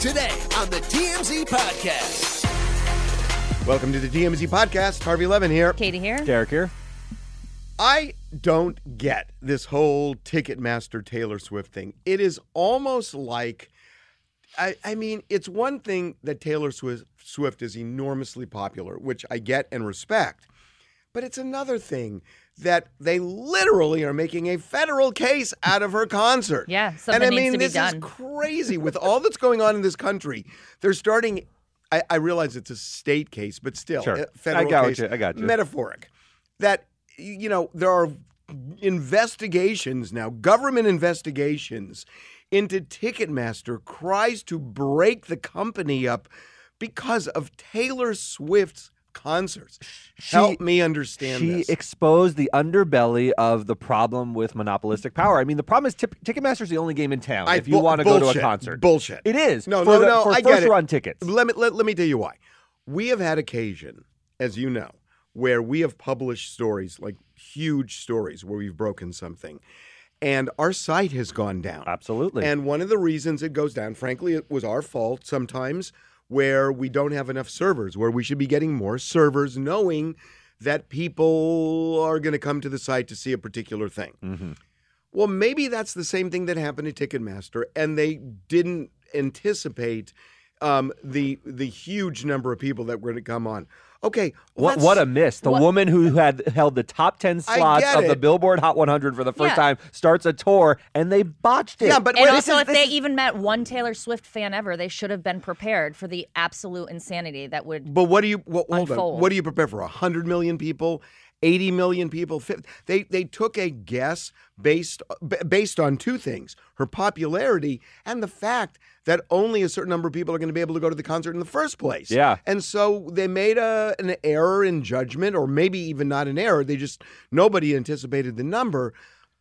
Today on the TMZ Podcast. Welcome to the TMZ podcast. Harvey Levin here. Katie here. Derek here. I don't get this whole Ticketmaster Taylor Swift thing. It is almost like, I, I mean, it's one thing that Taylor Swift, Swift is enormously popular, which I get and respect, but it's another thing that they literally are making a federal case out of her concert. Yeah, and something I needs mean, to be this done. is crazy with all that's going on in this country. They're starting. I, I realize it's a state case, but still, Sure. a federal I got what case, you- I got you. metaphoric. That you know there are investigations now, government investigations into Ticketmaster cries to break the company up because of Taylor Swift's concerts. Help me understand She this. exposed the underbelly of the problem with monopolistic power. I mean, the problem is Ticketmaster is the only game in town. I- if you bu- want to go to a concert, Bullshit. It is. No, for no, the, no. For I get first it. run tickets. Let me let, let me tell you why. We have had occasion, as you know, where we have published stories like huge stories where we've broken something, and our site has gone down. Absolutely. And one of the reasons it goes down, frankly, it was our fault sometimes, where we don't have enough servers, where we should be getting more servers, knowing that people are going to come to the site to see a particular thing. Mm-hmm. Well, maybe that's the same thing that happened to Ticketmaster, and they didn't anticipate um, the the huge number of people that were going to come on. Okay, what, what a miss. The what- woman who had held the top 10 slots get of the. Billboard Hot 100 for the first Yeah. time starts a tour and they botched it. Yeah, but And wait, also, this if they is- even met one Taylor Swift fan ever, they should have been prepared for the absolute insanity that would. But what do you what, hold on? What do you prepare for? A hundred million people, eighty million people? They they took a guess based based on two things: her popularity and the fact that only a certain number of people are going to be able to go to the concert in the first place. Yeah. and so they made a an error in judgment, or maybe even not an error. They just nobody anticipated the number.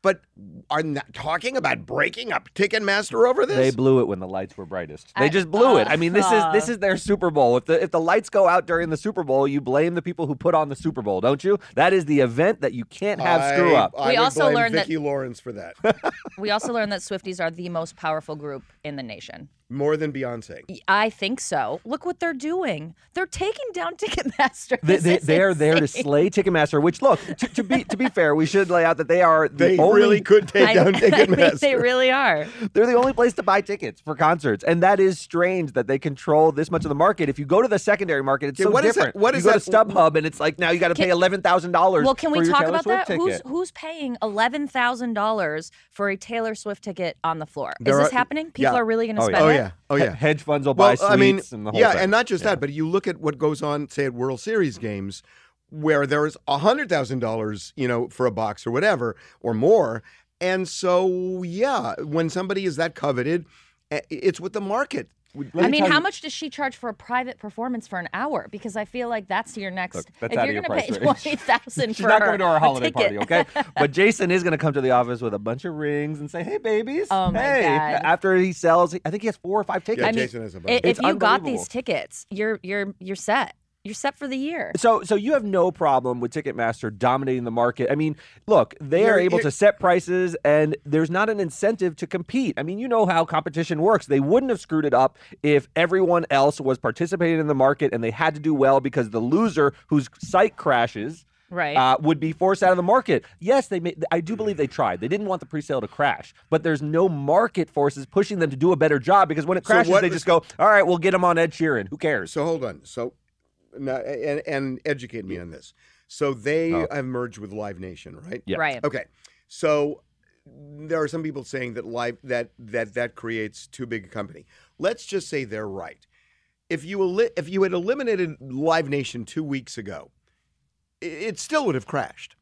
But are not talking about breaking up Ticketmaster over this? They blew it when the lights were brightest. They I- just blew it. uh, I mean, this is uh. this is their Super Bowl. If the if the lights go out during the Super Bowl, you blame the people who put on the Super Bowl, don't you? That is the event that you can't have screw up. I We would also blame learned that- Vicki Lawrence for that We also learned that Swifties are the most powerful group in the nation. More than Beyonce. I think so. Look what they're doing. They're taking down Ticketmaster. They, This they, is they are there to slay Ticketmaster. Which, look, to, to be to be fair, we should lay out that they are the They only, really could take I, down I think Ticketmaster. they really are. They're the only place to buy tickets for concerts, and that is strange that they control this much of the market. If you go to the secondary market, it's Okay, so what is that- different. what you is go that- to StubHub, and it's like now you got to pay eleven thousand dollars. Well, can we for talk Taylor about Swift that? Who's Ticket. who's paying eleven thousand dollars for a Taylor Swift ticket on the floor? There is this are- happening? People yeah. are really going to Oh, yeah. spend Oh it? Yeah, oh yeah. Hedge funds will buy Well, suites I mean, and the whole yeah, thing. and not just that, but you look at what goes on, say at World Series games, where there is a hundred thousand dollars, you know, for a box or whatever or more, and so yeah, when somebody is that coveted, eh, it's with the market. Let I mean, how you- much does she charge for a private performance for an hour? Because I feel like that's your next. Look, that's if out you're gonna pay price twenty range. She's for not her, coming to our a holiday ticket. party, okay? but Jason is going to come to the office with a bunch of rings and say, "Hey, babies." Oh, my hey. God. After he sells, I think he has four or five tickets. Yeah, I mean, Jason has a I- bunch. if It's you got these tickets, you're you're you're set. You're set for the year. So, so you have no problem with Ticketmaster dominating the market. I mean, look, they are Here- able to set prices, and there's not an incentive to compete. I mean, you know how competition works. They wouldn't have screwed it up if everyone else was participating in the market and they had to do well because the loser whose site crashes. Right. Uh, would be forced out of the market. Yes, they. Made, I do believe they tried. They didn't want the pre-sale to crash, but there's no market forces pushing them to do a better job because when it So crashes, what they just go, "All right, we'll get them on Ed Sheeran. Who cares?" So hold on. So, now, and, and educate me on this. So they Oh. have merged with Live Nation, right? Yeah. Right. Okay. So there are some people saying that live that that that creates too big a company. Let's just say they're right. If you eli- if you had eliminated Live Nation two weeks ago, i- it still would have crashed.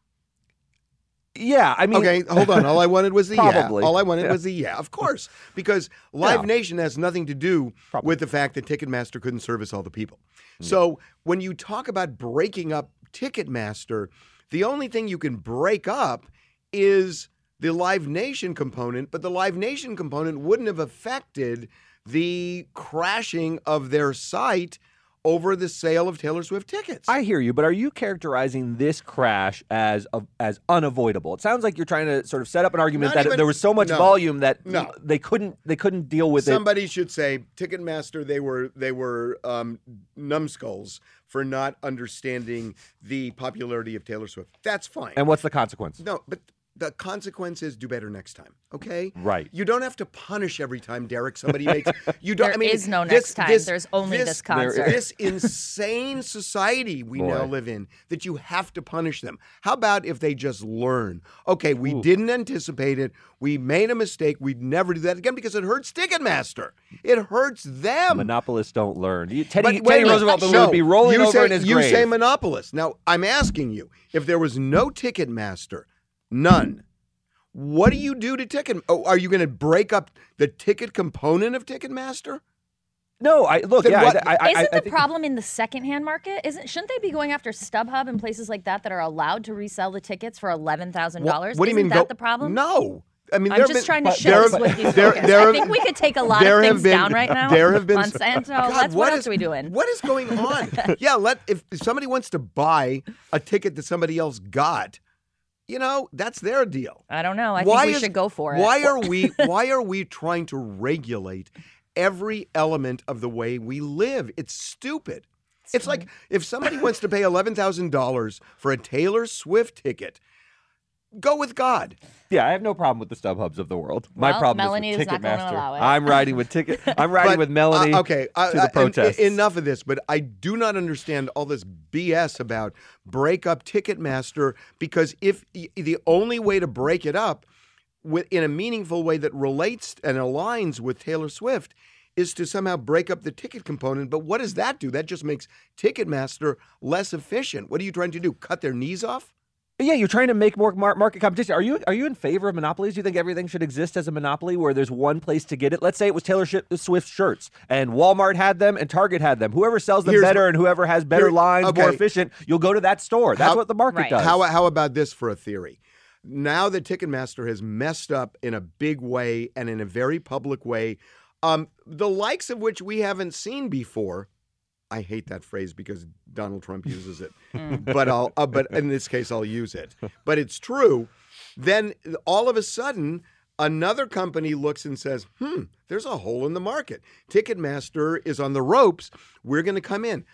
Yeah, I mean, Okay, hold on. All I wanted was the Probably. yeah. All I wanted Yeah. was the yeah. Of course, because Live Yeah. Nation has nothing to do Probably. with the fact that Ticketmaster couldn't service all the people. Mm. So when you talk about breaking up Ticketmaster, the only thing you can break up is the Live Nation component, but the Live Nation component wouldn't have affected the crashing of their site over the sale of Taylor Swift tickets. I hear you, but are you characterizing this crash as as unavoidable? It sounds like you're trying to sort of set up an argument Not that even- there was so much no. volume that No. they couldn't they couldn't deal with it. Somebody should say Ticketmaster. They were they were um, numbskulls for not understanding the popularity of Taylor Swift. That's fine. And what's the consequence? no, but the consequence is do better next time. Okay. Right. You don't have to punish every time, Derek. Somebody makes you don't. There I mean, is no this- next time. this- There's only this concert. This insane society we now live in that you have to punish them. How about if they just learn? Okay, we didn't anticipate it. We made a mistake. We'd never do that again because it hurts Ticketmaster. It hurts them. Monopolists don't learn. You- Teddy, But Teddy a minute. Roosevelt No, would be rolling over say, in his You grave. say monopolist. Now, I'm asking you, if there was no Ticketmaster, none, what do you do to Ticket? Oh, are you going to break up the ticket component of Ticketmaster? no, I look. Then Yeah, what- I, I, Isn't I, the I think problem in the secondhand market? Isn't shouldn't they be going after StubHub and places like that that are allowed to resell the tickets for eleven thousand dollars? What do you Isn't mean? that go- the problem? No. I mean, I'm just been- trying to but show there this have- with there- focus. there I think we could take a lot there of things been- down right now. there have been- Monsanto. God, let's, what, else is- are we doing? What is going on? yeah, let if, if somebody wants to buy a ticket that somebody else got, you know, that's their deal. I don't know. I why think we is- should go for it. Why are we why are we trying to regulate every element of the way we live? It's stupid. It's like if somebody wants to pay eleven thousand dollars for a Taylor Swift ticket, go with God. yeah, I have no problem with the StubHubs of the world. My Well, problem Melanie is is with not Ticketmaster. allow it. I'm riding with ticket. I'm riding But, with Melanie. uh, okay, uh, to the protest. enough of this, but I do not understand all this BS about break up Ticketmaster because if the only way to break it up with, in a meaningful way that relates and aligns with Taylor Swift is to somehow break up the ticket component. But what does that do? That just makes Ticketmaster less efficient. What are you trying to do? Cut their knees off? Yeah, you're trying to make more mar- market competition. Are you are you in favor of monopolies? Do you think everything should exist as a monopoly where there's one place to get it? Let's say it was Taylor Swift shirts and Walmart had them and Target had them. Whoever sells them Here's better what- and whoever has better here- lines, more efficient, you'll go to that store. That's How- what the market Right. does. How, how about this for a theory? Now that Ticketmaster has messed up in a big way and in a very public way, um, the likes of which we haven't seen before. I hate that phrase because Donald Trump uses it, but I'll. Uh, but in this case, I'll use it. But it's true. Then all of a sudden, another company looks and says, "Hmm, there's a hole in the market. Ticketmaster is on the ropes. We're going to come in."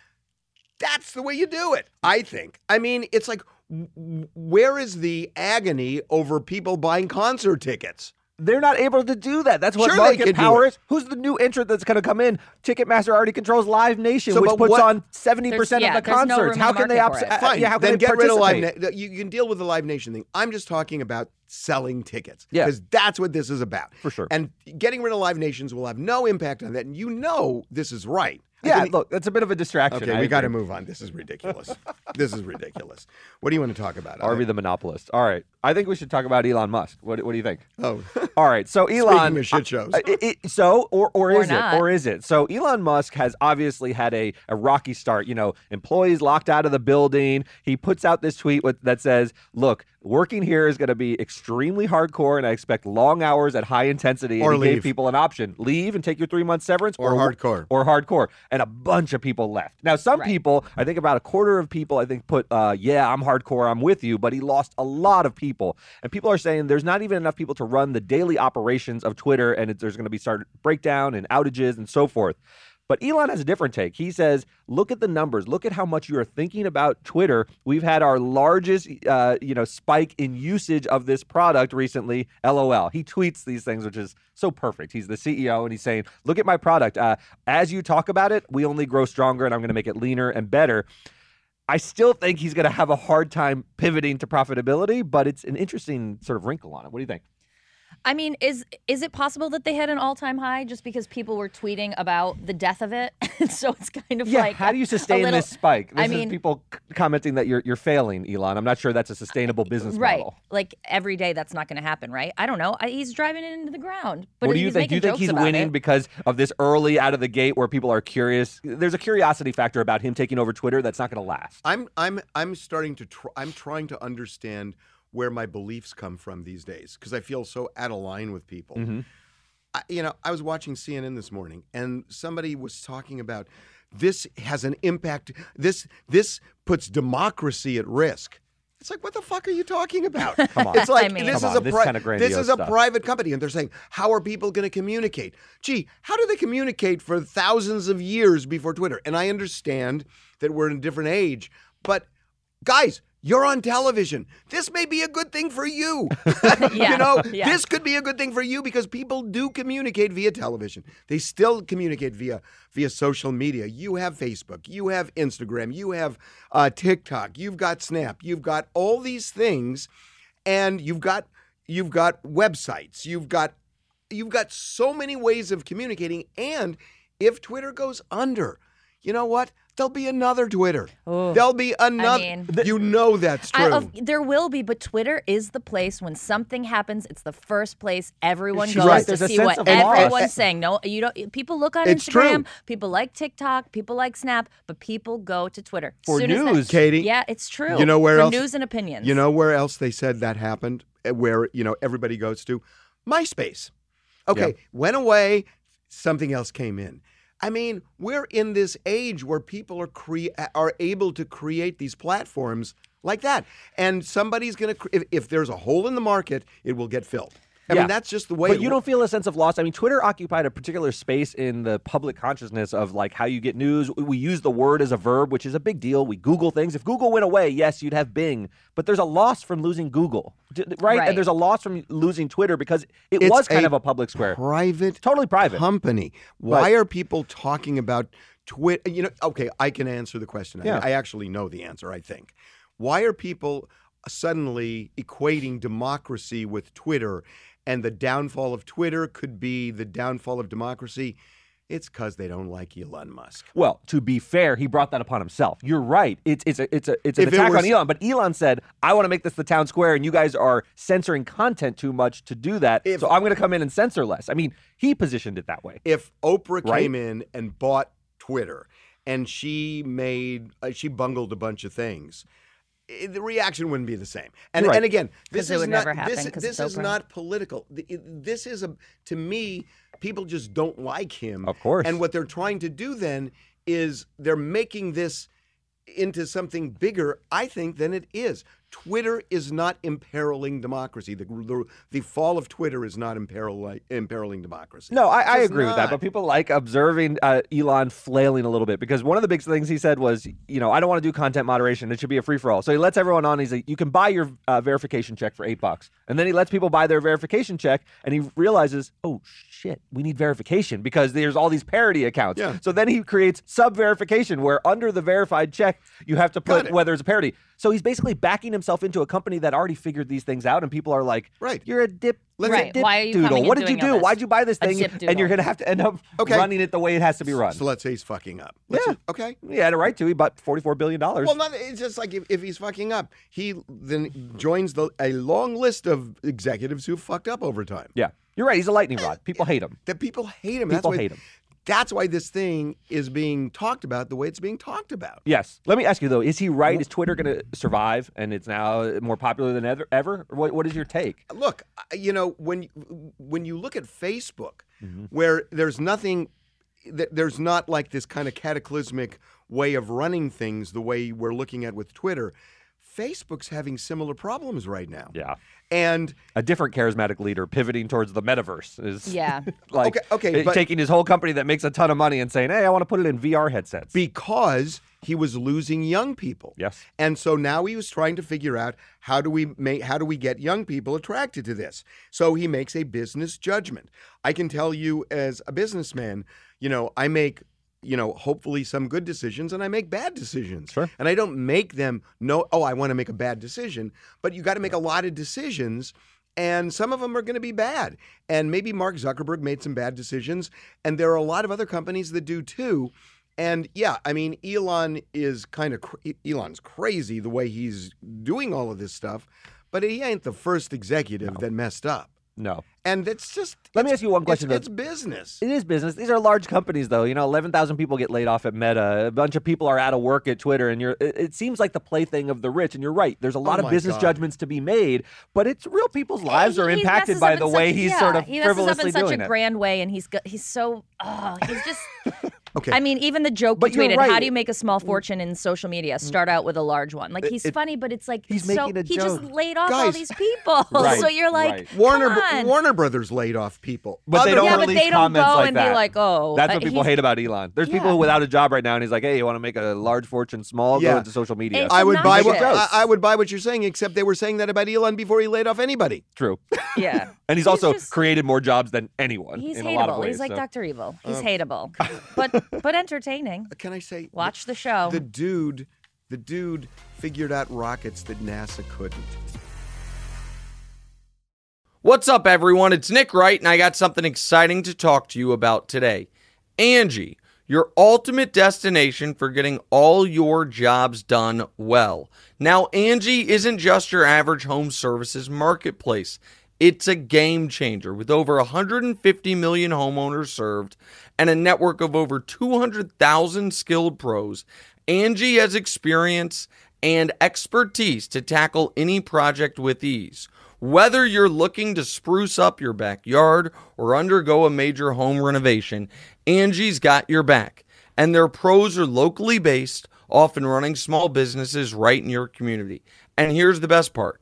That's the way you do it, I think. I mean, it's like, where is the agony over people buying concert tickets? They're not able to do that. That's what Sure they market can do power it. is. Who's the new entrant that's going to come in? Ticketmaster already controls Live Nation, So, which puts what- on seventy percent There's- of the yeah, there's no concerts. room how can they? market Abs- uh, Fine, yeah, how can then they get rid of Live participate? Nation. You can deal with the Live Nation thing. I'm just talking about selling tickets. Yeah. Because that's what this is about. For sure. And getting rid of Live Nations will have no impact on that. And you know this is right. Yeah, look, that's a bit of a distraction. Okay, I we got to move on. This is ridiculous. this is ridiculous. What do you want to talk about? Arby the monopolist. All right, I think we should talk about Elon Musk. What, what do you think? Oh, All right, so Elon. of shit shows. uh, it- it- so, or or, Or is not. it? Or is it? So Elon Musk has obviously had a, a rocky start. You know, employees locked out of the building. He puts out this tweet with, that says, "Look, working here is going to be extremely hardcore, and I expect long hours at high intensity." Or and he gave leave. people an option: leave and take your three month severance, Or hardcore. or hardcore. And a bunch of people left. Now, some Right. people, I think about a quarter of people, I think put, uh, yeah, I'm hardcore, I'm with you, but he lost a lot of people. And people are saying there's not even enough people to run the daily operations of Twitter, and it, there's going to be start breakdown and outages and so forth. But Elon has a different take. He says, "Look at the numbers. Look at how much you are thinking about Twitter. We've had our largest, uh, you know, spike in usage of this product recently. LOL." He tweets these things, which is so perfect. He's the CEO, and he's saying, "Look at my product. Uh, as you talk about it, we only grow stronger, and I'm going to make it leaner and better." I still think he's going to have a hard time pivoting to profitability, but it's an interesting sort of wrinkle on it. What do you think? I mean, is is it possible that they had an all time high just because people were tweeting about the death of it? so it's kind of Yeah, like how do you sustain little- this spike? This I is mean- people c- commenting that you're you're failing, Elon. I'm not sure that's a sustainable uh, business Right, model. like every day, that's not going to happen, right? I don't know. I, he's driving it into the ground. But what do you think? Do you think he's winning it. because of this early out of the gate where people are curious? There's a curiosity factor about him taking over Twitter that's not going to last. I'm I'm I'm starting to tr- I'm trying to understand where my beliefs come from these days because I feel so out of line with people. Mm-hmm. I, you know, I was watching CNN this morning and somebody was talking about this has an impact. This this puts democracy at risk. It's like, what the fuck are you talking about? Come on. It's like I mean- this is on, a this pri- kinda this is a stuff. private company, and they're saying, how are people going to communicate? Gee, how do they communicate for thousands of years before Twitter? And I understand that we're in a different age, but guys. You're on television. This may be a good thing for you. Yeah, you know, yeah. this could be a good thing for you because people do communicate via television. They still communicate via via social media. You have Facebook, you have Instagram, you have uh, TikTok, you've got Snap, you've got all these things, and you've got you've got websites, you've got you've got so many ways of communicating. And if Twitter goes under, you know what? There'll be another Twitter. There'll be another. mean- you know that's true. I, of, there will be, but Twitter is the place when something happens. It's the first place everyone She's goes right. to There's see what of loss. everyone's saying. No, you don't. People look on It's Instagram. true. People like TikTok. People like Snap. But people go to Twitter For Soon as that- news. Katie, yeah, it's true. you know where For else- news and opinions. You know where else they said that happened? Uh, Where you know everybody goes to MySpace. Okay, Yeah. went away, something else came in. I mean, we're in this age where people are cre- are able to create these platforms like that, and somebody's going to. Cre- if, if there's a hole in the market, it will get filled. I Yeah. mean, that's just the way. But it you wo- don't feel a sense of loss. I mean, Twitter occupied a particular space in the public consciousness of like how you get news. We use the word as a verb, which is a big deal. We Google things. If Google went away, yes, you'd have Bing. But there's a loss from losing Google, right? Right. And there's a loss from losing Twitter because it It's was kind a of a public square. private Totally private. company. Why are people talking about Twitter? You know, okay, I can answer the question. I- Yeah. I, actually know the answer. I think. Why are people suddenly equating democracy with Twitter, and the downfall of Twitter could be the downfall of democracy? It's because they don't like Elon Musk. Well, to be fair, he brought that upon himself. You're right. It's it's a it's a it's an If it attack was- on Elon. But Elon said, "I want to make this the town square, and you guys are censoring content too much to do that. If- so I'm going to come in and censor less." I mean, he positioned it that way. If Oprah Right? came in and bought Twitter, and she made uh, she bungled a bunch of things. I- The reaction wouldn't be the same, and right. and again, this 'Cause it is would not never happen, this, 'cause this is not political. This is a to me, people just don't like him. Of course. and what they're trying to do then is they're making this into something bigger, I think, than it is. Twitter is not imperiling democracy. The, the, the fall of Twitter is not imperiling, imperiling democracy. No, I, I agree with that. But people like observing uh, Elon flailing a little bit because one of the big things he said was, you know, I don't want to do content moderation. It should be a free for all. So he lets everyone on. He's like, you can buy your uh, verification check for eight bucks, and then he lets people buy their verification check, and he realizes, oh shit, we need verification because there's all these parody accounts. Yeah. So then he creates sub verification where under the verified check you have to put whether it's a parody. So he's basically backing himself into a company that already figured these things out, and people are like, Right. you're a dip. Let's- you're a Right. dip Why are you doodle. What did you do? Why'd you buy this thing? And you're going to have to end up Okay. running it the way it has to be run. So let's say he's fucking up. Let's Yeah. just- okay. He had a right to. He bought $44 billion. Well, not, it's just like if, if he's fucking up, he then joins the a long list of executives who fucked up over time. yeah. You're right. He's a lightning rod. Eh, people hate him. That people hate him. that's People why, hate him. That's why this thing is being talked about the way it's being talked about. Yes. Let me ask you, though. Is he right? Is Twitter going to survive and it's now more popular than ever? ever? What, what is your take? Look, you know when you- when you look at Facebook, Mm-hmm. where there's nothing, th- there's not like this kind of cataclysmic way of running things the way we're looking at with Twitter. Facebook's having similar problems right now. Yeah. And A different charismatic leader pivoting towards the metaverse is Yeah. like Okay, okay, uh, but- taking his whole company that makes a ton of money and saying, hey, I want to put it in VR headsets. because he was losing young people. Yes. And so now he was trying to figure out how do we make how do we get young people attracted to this? So he makes a business judgment. I can tell you as a businessman, you know, I make you know, hopefully some good decisions and I make bad decisions. Sure. And I don't make them no oh, I want to make a bad decision, but you got to make a lot of decisions and some of them are going to be bad. And maybe Mark Zuckerberg made some bad decisions, and there are a lot of other companies that do too. And yeah, I mean, Elon is kind of cr- Elon's crazy the way he's doing all of this stuff, but he ain't the first executive that messed up. No. And it's just Let me ask you one question, It's, it's business. It is business. These are large companies, though. You know, eleven thousand people get laid off at Meta. A bunch of people are out of work at Twitter, and you're. It, it seems like the plaything of the rich. And you're right. There's a lot Oh of business God. judgments to be made, but it's real people's lives He- are he impacted by the in way such- he's yeah, sort of he messes up in such doing a it. grand way, and he's go- he's so oh, he's just. Okay. I mean, even the joke But he you're tweeted, right. "How do you make a small fortune in social media? Start out with a large one." Like he's it- funny, but it's like he's so, making a he just laid off all these people. Right, so you're like, right. Warner Come on. Warner Brothers laid off people, But they don't yeah, but release they don't comments go like and that. be like, "Oh, That's uh, what people hate about Elon. There's people Yeah. who without a job right now, and he's like, "Hey, you want to make a large fortune small? Yeah. Go into social media." It's I would buy what. I, I would buy what you're saying, except they were saying that about Elon before he laid off anybody. True. Yeah, And he's, also just- created more jobs than anyone He's in a lot of hateable. ways. He's like. Doctor Evil. He's Uh, hateable, but but entertaining. Uh, can I say Watch the show. The dude, the dude figured out rockets that NASA couldn't. What's up, everyone? It's Nick Wright, and I got something exciting to talk to you about today. Angie, your ultimate destination for getting all your jobs done well. Now, Angie isn't just your average home services marketplace. It's a game changer with over 150 million homeowners served and a network of over 200,000 skilled pros. Angie has experience and expertise to tackle any project with ease. Whether you're looking to spruce up your backyard or undergo a major home renovation, Angie's got your back. And their pros are locally based, often running small businesses right in your community. And here's the best part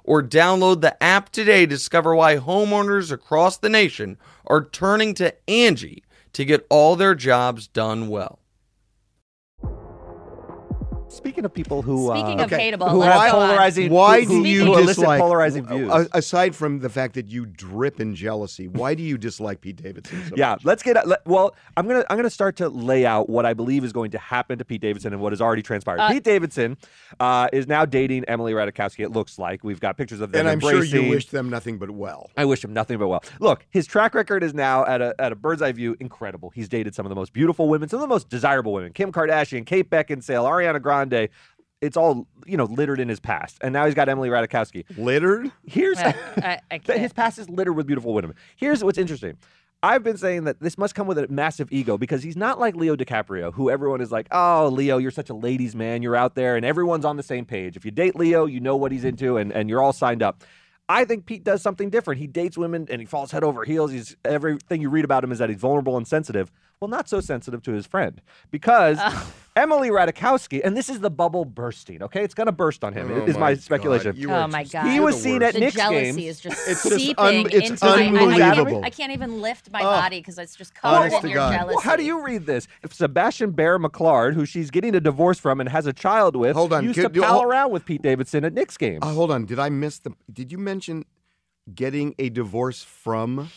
or download the app today to discover why homeowners across the nation are turning to Angie to get all their jobs done well. Speaking of people who Speaking uh, of okay. hateable, who let's have go on. polarizing, Why who, do you who elicit dislike polarizing views? a- aside from the fact that you drip in jealousy? Why do you dislike Pete Davidson? So yeah, much? let's get. Let, well, I'm gonna I'm gonna start to lay out what I believe is going to happen to Pete Davidson and what has already transpired. Uh, Pete Davidson uh, is now dating Emily Ratajkowski. It looks like we've got pictures of them and I'm sure embracing. you wish them nothing but well. I wish him nothing but well. Look, his track record is now at a at a bird's eye view incredible. He's dated some of the most beautiful women, some of the most desirable women: Kim Kardashian, Kate Beckinsale, Ariana Grande. It's all you know littered in his past, and now he's got Emily Ratajkowski. Littered? Here's I, I, I his can't. past is littered with beautiful women. Here's what's interesting. I've been saying that this must come with a massive ego because he's not like Leo DiCaprio, who everyone is like, oh, Leo, you're such a ladies' man. You're out there and everyone's on the same page. If you date Leo, you know what he's into and, and you're all signed up. I think Pete does something different. He dates women and he falls head over heels. He's everything you read about him is that he's vulnerable and sensitive. Well, not so sensitive to his friend because Emily Ratajkowski, and this is the bubble bursting. Okay, it's gonna burst on him. Oh is my God, speculation. you Oh are my God. He was seen at the Knicks jealousy games. is just It's just seeping un- it's into my. I- I, can't, I can't even lift my Oh. body because it's just covered Honest in your God. jealousy. Well, how do you read this? If Sebastian Bear McClard, who she's getting a divorce from and has a child with, Hold on, used could- to do- pal hol- around with Pete Davidson at Knicks games. Uh, hold on. Did I miss the? Did you mention getting a divorce from?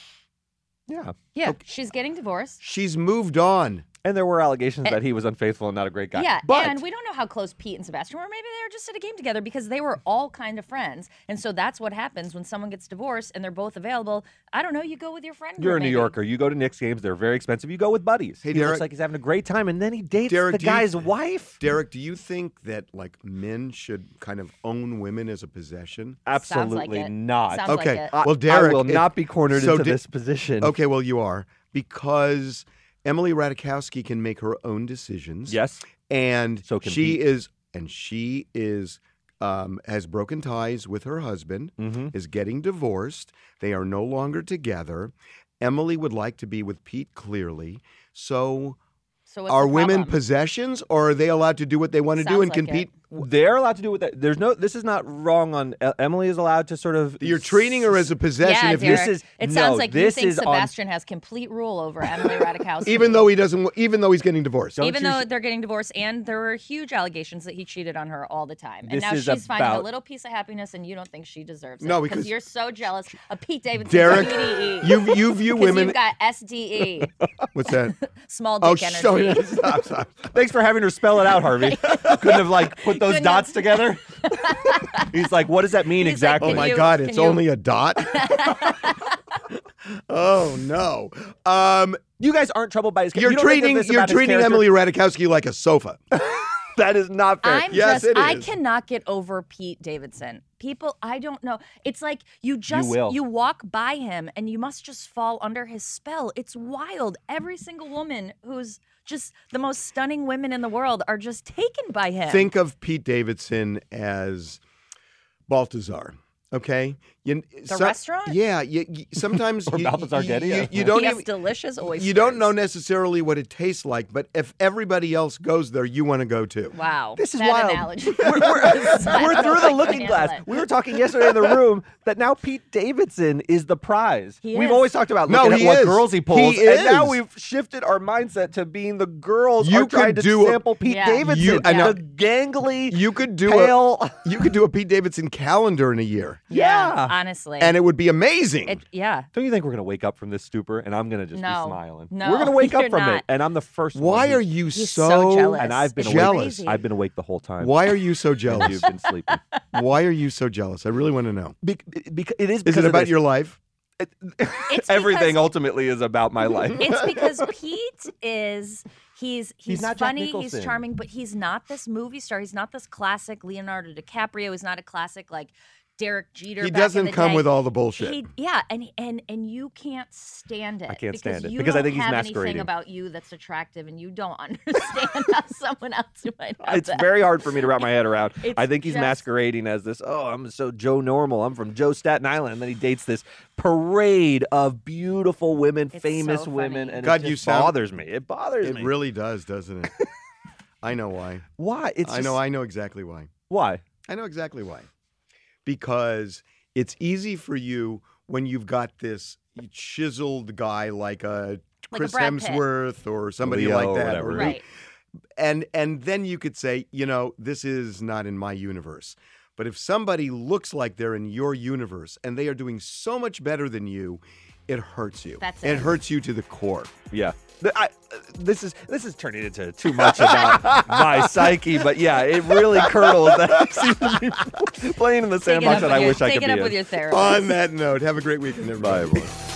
Yeah. Yeah, she's getting divorced. She's moved on. And there were allegations that he was unfaithful and not a great guy. Yeah, but and we don't know how close Pete and Sebastian were. Maybe they were just at a game together because they were all kind of friends. And so that's what happens when someone gets divorced and they're both available. I don't know. You go with your friend. you're a New maybe. Yorker. You go to Knicks games. They're very expensive. You go with buddies. Hey, he Derek. looks like he's having a great time, and then he dates Derek, the do you- guy's wife. Derek, do you think that like men should kind of own women as a possession? Sounds like Absolutely it. not. Sounds like Okay. it. Uh, I- Well, Derek, I will if- not be cornered so into di- this position. Okay, well you are because Emily Ratajkowski can make her own decisions. Yes. and So can she Pete. is, and she is, um, has broken ties with her husband. Mm-hmm. Is getting divorced. They are no longer together. Emily would like to be with Pete clearly. So, So are women problem? possessions, or are they allowed to do what they want to do and like it. Compete They're allowed to do what they, there's no. This is not wrong on Emily is allowed to sort of. You're treating her as a possession. yeah, if Derek. this is- it no, sounds like you think is on- Sebastian has complete rule over Emily Ratajkowski. even though he doesn't, even though he's getting divorced. Don't even you though sh- they're getting divorced, and there were huge allegations that he cheated on her all the time, and This now is she's finding a little piece of happiness, and you don't think she deserves it. No, because- you're so jealous of Pete Davidson. Derek, PDE. you you view women. You've got SDE, What's that? small dick Oh, energy. show yeah, stop, stop. Thanks for having her spell it out, Harvey. Couldn't have like put those Couldn't dots have- together. He's like, what does that mean He's like, exactly? Oh my you- God, can it's you- only a dot. oh no. Um, you guys aren't troubled by his. you're you don't think treating this you're about his treating character? Emily Ratajkowski like a sofa. That is not fair. I'm Yes, just it I is. cannot get over Pete Davidson. People, I don't know. It's like you just will. walk by him and you must just fall under his spell. It's wild. Every single woman who's just the most stunning women in the world are just taken by him. Think of Pete Davidson as Balthazar. Okay, you, The restaurant? Yeah, you, you- sometimes Or you, Balthazar you, you, you don't he even, delicious oysters. you don't know necessarily what it tastes like, but if everybody else goes there, you want to go too. Wow, This is that wild. Analogy. we're, we're, we're through the looking glass. We were talking yesterday in the room that now Pete Davidson is the prize. He we've is. always talked about No, looking he at what is. girls he pulls, He pulls, and now we've shifted our mindset to being the girls You are trying could to do a- sample Pete Yeah. Davidson. You- I know. the gangly, You could do pale. a you could do a Pete Davidson calendar in a year, Yeah. honestly, and it would be amazing. it, yeah. Don't you think we're gonna wake up from this stupor and I'm gonna just No. be smiling? No, we're gonna wake up from not. it, and I'm the first. Why who's- are you He's so, so jealous. And I've been jealous. awake. crazy. I've been awake the whole time. Why are you so jealous? You've been sleeping. Why are you so jealous? I really want to know. Be- because it is. Is it about this. your life? It's Everything because- ultimately is about my life. it's because Pete is he's he's, not funny, he's charming, but he's not this movie star. He's not this classic Leonardo DiCaprio. He's not a classic like Derek Jeter. He back doesn't the come day. with all the bullshit. He, yeah, and and and you can't stand it. I can't stand it, you because I don't think he's have masquerading. anything about you that's attractive, and you don't understand how someone else might have it's that. very hard for me to wrap my head around. It's I think he's just- masquerading as this. Oh, I'm so Joe Normal. I'm from Joe Staten Island, and then he dates this parade of beautiful women, It's famous so women, and God, it you just sound- bothers me. It bothers It me. really does, doesn't it? I know why. Why? It's I just- know. I know exactly why. why. I know exactly why. Because it's easy for you when you've got this chiseled guy like a Like a Chris Brad Pitt. Hemsworth or somebody Leo like or that, whatever. or- right. and and then you could say, you know, this is not in my universe. But if somebody looks like they're in your universe and they are doing so much better than you, it hurts you. That's It it. hurts you to the core. Yeah. Th- I, this is this is turning into too much about my psyche, but yeah, it really curdles that I seem to be playing in the sandbox that I your- wish I take could it up be with in. your therapist. On that note, have a great weekend, everybody. Bye, everyone.